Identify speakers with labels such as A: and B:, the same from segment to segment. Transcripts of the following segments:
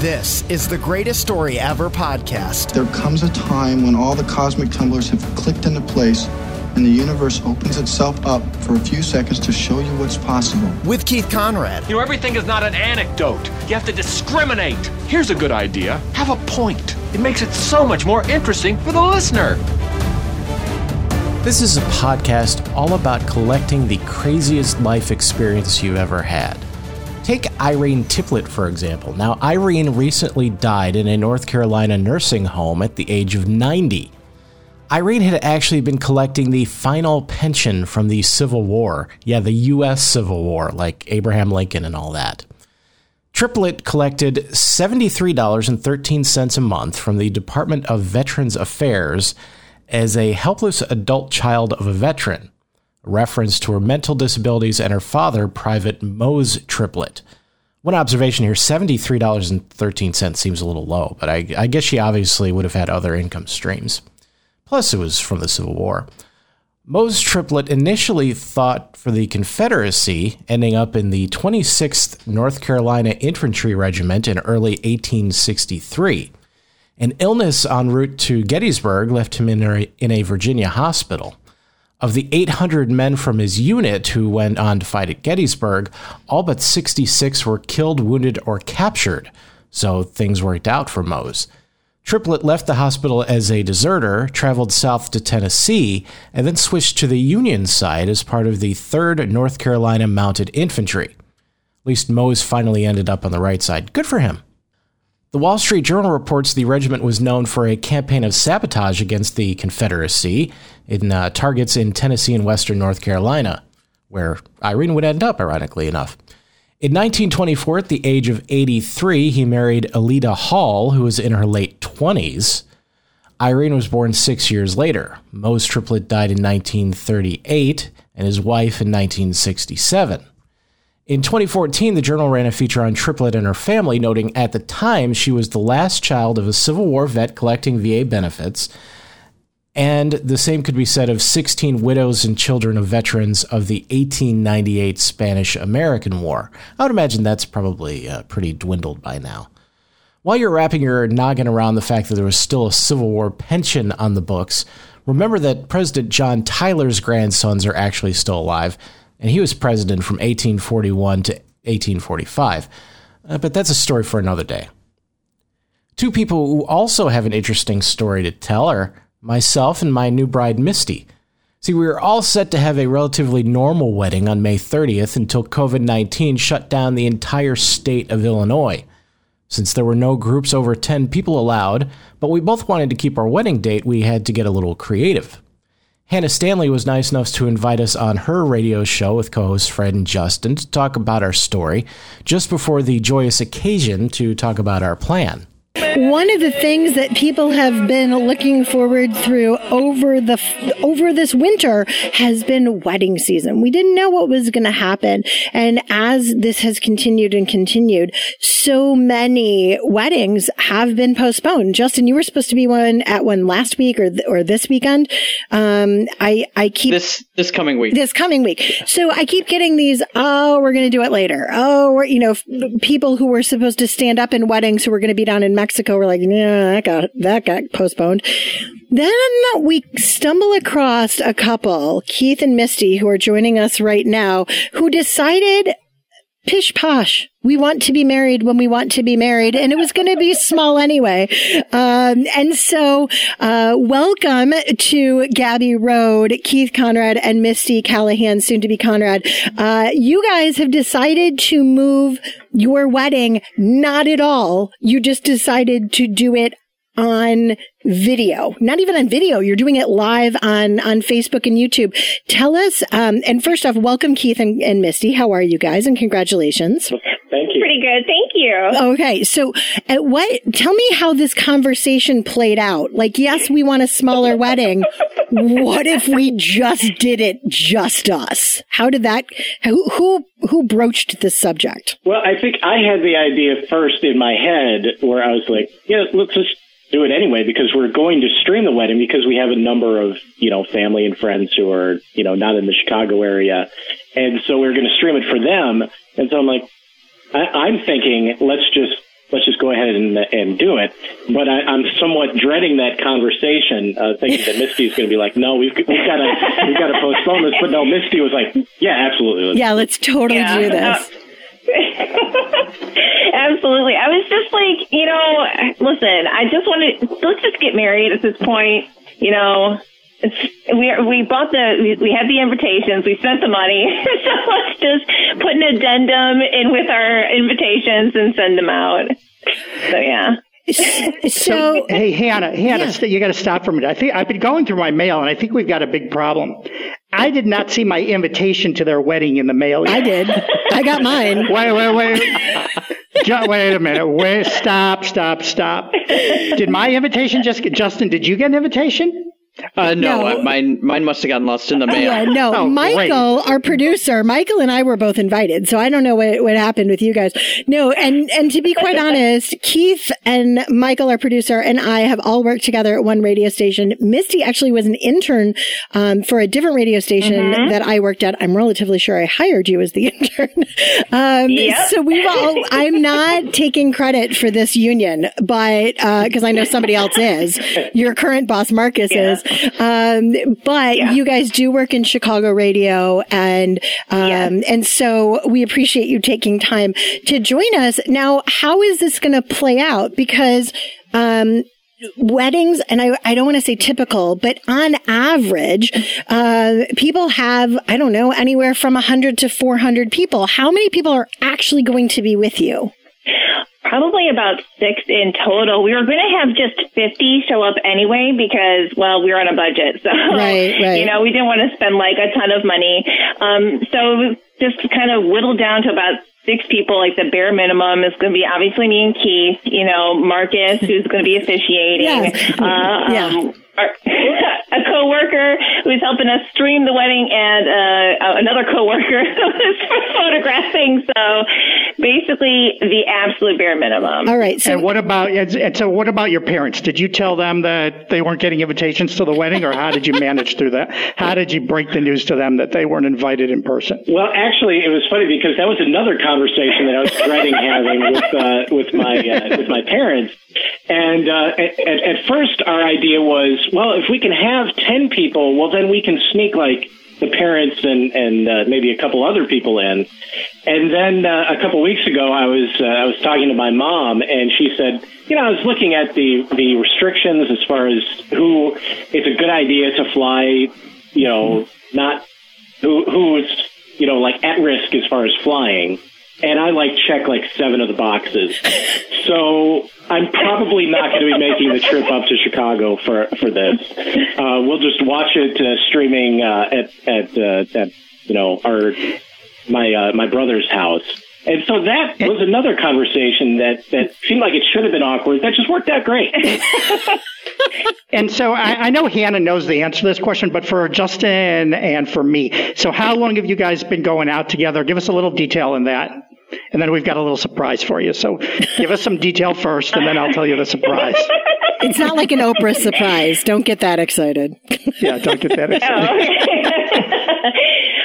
A: This is the Greatest Story Ever podcast.
B: There comes a time when all the cosmic tumblers have clicked into place and the universe opens itself up for a few seconds to show you what's possible.
A: With Keith Conrad.
C: You know, everything is not an anecdote. You have to discriminate. Here's a good idea have a point. It makes it so much more interesting for the listener.
D: This is a podcast all about collecting the craziest life experience you've ever had. Take Irene Triplett, for example. Now, Irene recently died in a North Carolina nursing home at the age of 90. Irene had actually been collecting the final pension from the Civil War. Yeah, the U.S. Civil War, like Abraham Lincoln and all that. Triplett collected $73.13 a month from the Department of Veterans Affairs as a helpless adult child of a veteran reference to her mental disabilities and her father, Private Mose Triplett. One observation here $73.13 seems a little low, but I, I, guess she obviously would have had other income streams. Plus, it was from the Civil War. Mose Triplett initially thought for the Confederacy, ending up in the 26th North Carolina Infantry Regiment in early 1863. An illness en route to Gettysburg left him in a, in a Virginia hospital. Of the 800 men from his unit who went on to fight at Gettysburg, all but 66 were killed, wounded, or captured, so things worked out for Mose. Triplett left the hospital as a deserter, traveled south to Tennessee, and then switched to the Union side as part of the 3rd North Carolina Mounted Infantry. At least Mose finally ended up on the right side. Good for him. The Wall Street Journal reports the regiment was known for a campaign of sabotage against the Confederacy in uh, targets in Tennessee and western North Carolina, where Irene would end up, ironically enough. In 1924, at the age of 83, he married Alida Hall, who was in her late 20s. Irene was born six years later. Mose Triplett died in 1938, and his wife in 1967. In 2014, the journal ran a feature on Triplett and her family, noting at the time she was the last child of a Civil War vet collecting VA benefits. And the same could be said of 16 widows and children of veterans of the 1898 Spanish American War. I would imagine that's probably uh, pretty dwindled by now. While you're wrapping your noggin around the fact that there was still a Civil War pension on the books, remember that President John Tyler's grandsons are actually still alive and he was president from 1841 to 1845. Uh, but that's a story for another day. Two people who also have an interesting story to tell are myself and my new bride, Misty. See, we were all set to have a relatively normal wedding on May 30th until COVID 19 shut down the entire state of Illinois. Since there were no groups over 10 people allowed, but we both wanted to keep our wedding date, we had to get a little creative. Hannah Stanley was nice enough to invite us on her radio show with co hosts Fred and Justin to talk about our story, just before the joyous occasion to talk about our plan.
E: One of the things that people have been looking forward through over the over this winter has been wedding season. We didn't know what was going to happen, and as this has continued and continued, so many weddings have been postponed. Justin, you were supposed to be one at one last week or th- or this weekend. Um, I I keep
F: this this coming week.
E: This coming week. So I keep getting these. Oh, we're going to do it later. Oh, we're you know f- people who were supposed to stand up in weddings who were going to be down in Mexico Mexico. We're like, yeah, that got that got postponed. Then we stumble across a couple, Keith and Misty, who are joining us right now, who decided pish posh. We want to be married when we want to be married. And it was going to be small anyway. Um, and so, uh, welcome to Gabby Road, Keith Conrad and Misty Callahan, soon to be Conrad. Uh, you guys have decided to move your wedding. Not at all. You just decided to do it on video, not even on video. You're doing it live on, on Facebook and YouTube. Tell us, um, and first off, welcome Keith and, and Misty. How are you guys? And congratulations.
G: Thank you.
H: Pretty good. Thank you.
E: Okay. So at what, tell me how this conversation played out. Like, yes, we want a smaller wedding. What if we just did it just us? How did that, who, who, who broached this subject?
G: Well, I think I had the idea first in my head where I was like, yeah, let's just do it anyway because we're going to stream the wedding because we have a number of you know family and friends who are you know not in the Chicago area, and so we're going to stream it for them. And so I'm like, I, I'm thinking let's just let's just go go ahead and and do it. But I, I'm somewhat dreading that conversation, uh, thinking that Misty is going to be like, "No, we've we've got to we've got to postpone this." But no, Misty was like, "Yeah, absolutely."
E: Yeah, let's totally
F: Yeah.
E: do this.
F: Absolutely. I was just like, you know, listen, I just want to, let's just get married at this point. You know, we, we bought the, we, we had the invitations, we spent the money. so let's just put an addendum in with our invitations and send them out. So yeah.
E: So,
H: Hey, Hannah, Hannah,
E: Yeah.
H: st- you got to stop for a minute. I think I've been going through my mail, and I think we've got a big problem. I did not see my invitation to their wedding in the mail.
E: I did. I got mine.
H: Wait, wait, wait. Ju- wait a minute. Wait, stop, stop, stop. Did my invitation just get, Justin, did you get an invitation?
I: Uh, no,
E: No.
I: uh, mine mine must have gotten lost in the mail.
E: Yeah, no,
H: Oh,
E: Michael, our producer, Michael and I were both invited, so I don't know what what happened with you guys. No, and and to be quite honest, Keith and Michael, our producer, and I have all worked together at one radio station. Misty actually was an intern um, for a different radio station that I worked at. I'm relatively sure I hired you as the intern. Um,
F: Yep.
E: So we've all. I'm not taking credit for this union, but because I know somebody else is. Your current boss, Marcus, is. Um, but you guys do work in Chicago radio, and um, and so we appreciate you taking time to join us. Now, how is this going to play out? Because um, weddings, and I, I don't want to say typical, but on average, uh, people have, I don't know, anywhere from 100 to 400 people. How many people are actually going to be with you?
F: Probably about six in total. We were going to have just 50 show up anyway because, well, we were on a budget. So,
E: Right, right.
F: you know, we didn't want to spend like a ton of money. Um, so just kind of whittled down to about six people. Like the bare minimum is going to be obviously me and Keith, you know, Marcus, who's going to be officiating.
E: Yes.
F: Uh,
E: Yeah.
F: um, our, a coworker who's helping us stream the wedding and uh, another coworker who's photographing. So basically, the absolute bare minimum.
E: All right. So
H: and what about and and so? What about your parents? Did you tell them that they weren't getting invitations to the wedding, or how did you manage through that? How did you break the news to them that they weren't invited in person?
G: Well, actually, it was funny because that was another conversation that I was dreading having with uh, with my uh, with my parents. And uh, at, at, at first, our idea was, well, if we can have ten people, well, then we can sneak like the parents and and uh, maybe a couple other people in. And then uh, a couple weeks ago, I was uh, I was talking to my mom, and she said, you know, I was looking at the the restrictions as far as who it's a good idea to fly, you know, not who who's you know like at risk as far as flying and i like check like seven of the boxes so i'm probably not going to be making the trip up to chicago for for this. Uh we'll just watch it uh, streaming uh at at uh, at you know our my uh, my brother's house. And so that was another conversation that that seemed like it should have been awkward. That just worked out great.
H: And so I, I know Hannah knows the answer to this question, but for Justin and for me, so how long have you guys been going out together? Give us a little detail in that. And then we've got a little surprise for you. So give us some detail first, and then I'll tell you the surprise.
E: it's not like an Oprah surprise. Don't get that excited.
H: Yeah, don't get that excited.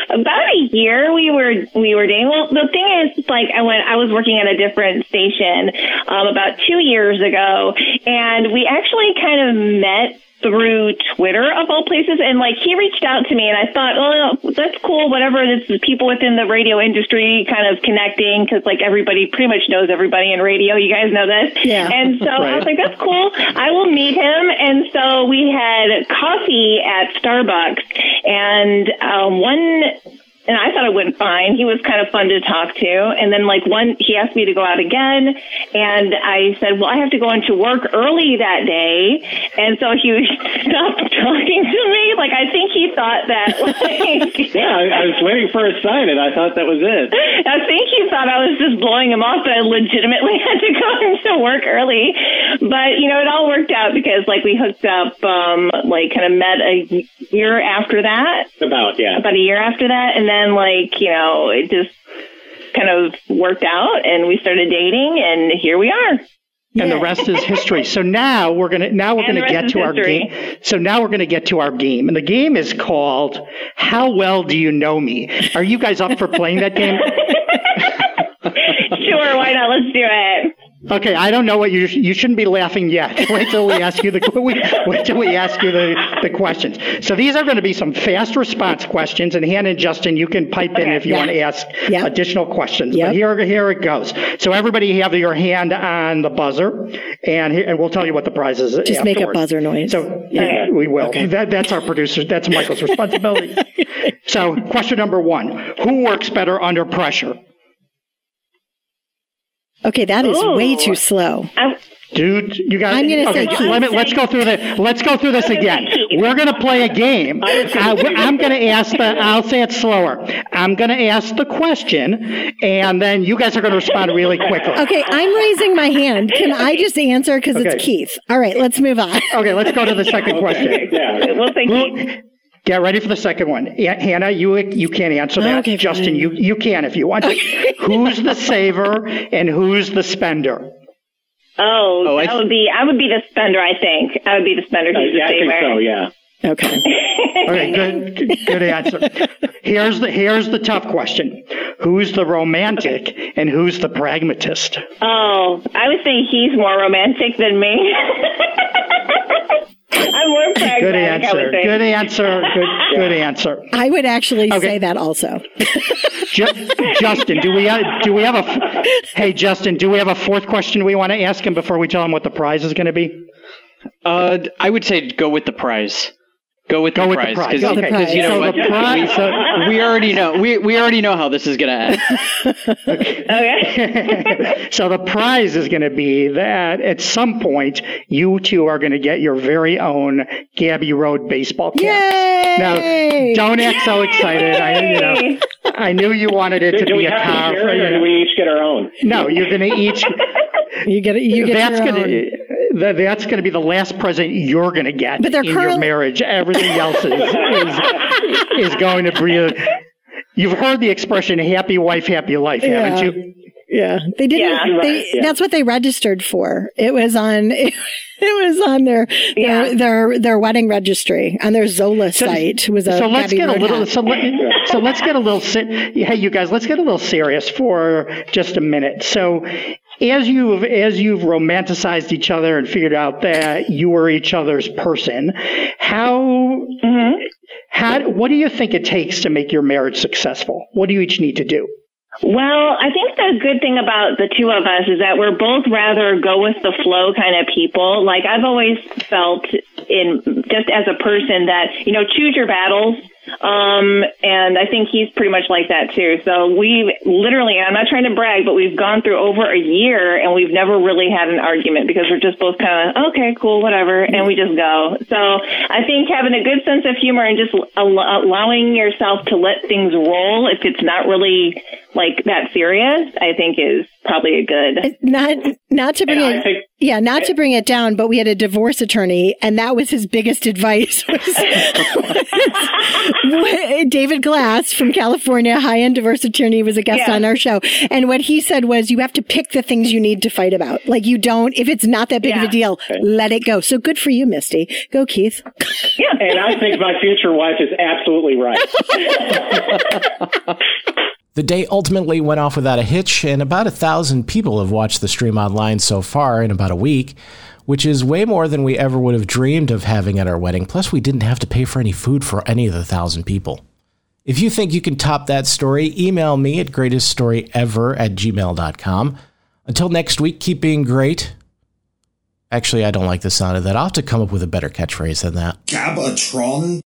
F: About a year we were we were dating. Well, the thing is, like I went, I was working at a different station um, about two years ago, and we actually kind of met through Twitter of all places. And like he reached out to me, and I thought, oh, that's cool. Whatever. This is people within the radio industry kind of connecting because like everybody pretty much knows everybody in radio. You guys know this.
E: Yeah.
F: And so I was like, that's cool. I will meet him. And so we had coffee at Starbucks, and um, one and I thought it went fine. He was kind of fun to talk to. And then like one, he asked me to go out again. And I said, well, I have to go into work early that day. And so he stopped talking to me. Like, I think he thought that, like,
G: yeah I, I was waiting for a sign and i thought that was it.
F: I think he thought I was just blowing him off, but I legitimately had to go into work early. But, you know, it all worked out because like we hooked up, um, like kind of met a year after that.
G: About yeah.
F: About a year after that. And then like you know it just kind of worked out and we started dating and here we are
H: and the rest is history. So now we're gonna now we're
F: And
H: gonna get to our
F: history.
H: game. So now we're gonna get to our game, and the game is called "How Well Do You Know Me?" Are you guys up for playing that game?
F: sure why not let's do it
H: Okay, I don't know what you you shouldn't be laughing yet. Wait till we ask you the wait, wait till we ask you the, the questions. So these are going to be some fast response questions, and Hannah and Justin, you can pipe in if you
E: Yeah.
H: want to ask
E: Yeah.
H: additional questions.
E: Yep.
H: But here here it goes. So everybody have your hand on the buzzer, and he- and we'll tell you what the prize is.
E: Just make a buzzer noise.
H: So uh, we will. That, that's our producer. That's Michael's responsibility. so question number one: Who works better under pressure?
E: Okay, that is way too slow.
F: I,
H: Dude, you got.
E: I'm gonna
H: okay,
E: say Keith.
H: let me, let's go through the. Let's go through this again. We're gonna play a game. Uh, I'm gonna ask the. I'll say it slower. I'm gonna ask the question, and then you guys are gonna respond really quickly.
E: Okay, I'm raising my hand. Can I just answer because
H: Okay.
E: it's Keith? All right, let's move on.
H: Okay, let's go to the second question.
G: Yeah.
F: we'll say
H: Who-
F: Keith.
H: Get ready for the second one. Yeah, Hannah, you you can't answer that.
E: Okay,
H: Justin,
E: fine.
H: you you can if you want. to. who's the saver and who's the spender?
F: Oh,
I: Oh, I
F: that
I: th-
F: would be I would be the spender. I think I would be the spender.
G: Uh,
F: Who's
G: yeah, I think so. Yeah.
E: Okay.
H: Okay, good, good answer. Here's the here's the tough question: Who's the romantic and who's the pragmatist?
F: Oh, I would say he's more romantic than me. I'm pragmatic.
H: Good answer. Good answer. Good good answer.
E: I would actually
H: Okay.
E: say that also.
H: Ju- Justin, do we have, do we have a f- hey Justin? Do we have a fourth question we want to ask him before we tell him what the prize is going to be?
I: Uh, I would say go with the prize. Go with
H: Go
I: the
H: with the
I: prize.
H: prize.
I: Because
E: Go with the
I: you know
H: So
I: what?
H: the prize. So,
I: we already know. We, we already know how this is going to end.
F: Okay.
H: so the prize is going to be that at some point you two are going to get your very own Gabby Road baseball cap.
E: Yay!
H: Now, don't act so excited. I, you know, I knew you wanted it to
G: Do
H: be
G: we
H: a
G: have
H: car.
G: to share it,
H: you know.
G: do we each get our own?
H: No, you're going to each.
E: You get it. You get
H: that's
E: your
H: going
E: own.
H: to. That, that's going to be the last present you're going to get
E: But they're
H: in your marriage. Everything else is, is, is going to be. You've heard the expression "happy wife, happy life," haven't you?
E: Yeah, they didn't.
F: Yeah.
E: they,
G: Right, yeah.
E: That's what they registered for. It was on. It, was on their their,
F: Yeah.
E: their their wedding registry on their Zola site. Was a
H: so let's
E: Gabby
H: get a little
E: hat.
H: so, let, so let's get a little hey you guys let's get a little serious for just a minute so as you've as you've romanticized each other and figured out that you are each other's person how mm-hmm. how what do you think it takes to make your marriage successful? What do you each need to do?
F: Well, I think the good thing about the two of us is that we're both rather go with the flow kind of people. Like I've always felt in just as a person that, you know, choose your battles. Um, and I think he's pretty much like that too. So we literally, I'm not trying to brag, but we've gone through over a year and we've never really had an argument because we're just both kind of, okay, cool, whatever. And we just go. So I think having a good sense of humor and just al- allowing yourself to let things roll if it's not really like that serious, I think is probably a good.
E: Uh, not not to bring
G: And
E: it
G: think-
E: yeah not to bring it down but we had a divorce attorney and that was his biggest advice was, was- david glass from california high-end divorce attorney was a guest
F: Yeah.
E: on our show and what he said was you have to pick the things you need to fight about like you don't if it's not that big of a
F: Yeah.
E: deal let it go so good for you misty go keith Yeah,
G: And I think my future wife is absolutely right.
D: The day ultimately went off without a hitch, and about a thousand people have watched the stream online so far in about a week, which is way more than we ever would have dreamed of having at our wedding. Plus, we didn't have to pay for any food for any of the thousand people. If you think you can top that story, email me at greateststoryever at gmail.com. Until next week, keep being great. Actually, I don't like the sound of that. I'll have to come up with a better catchphrase than that.
J: Gabatron?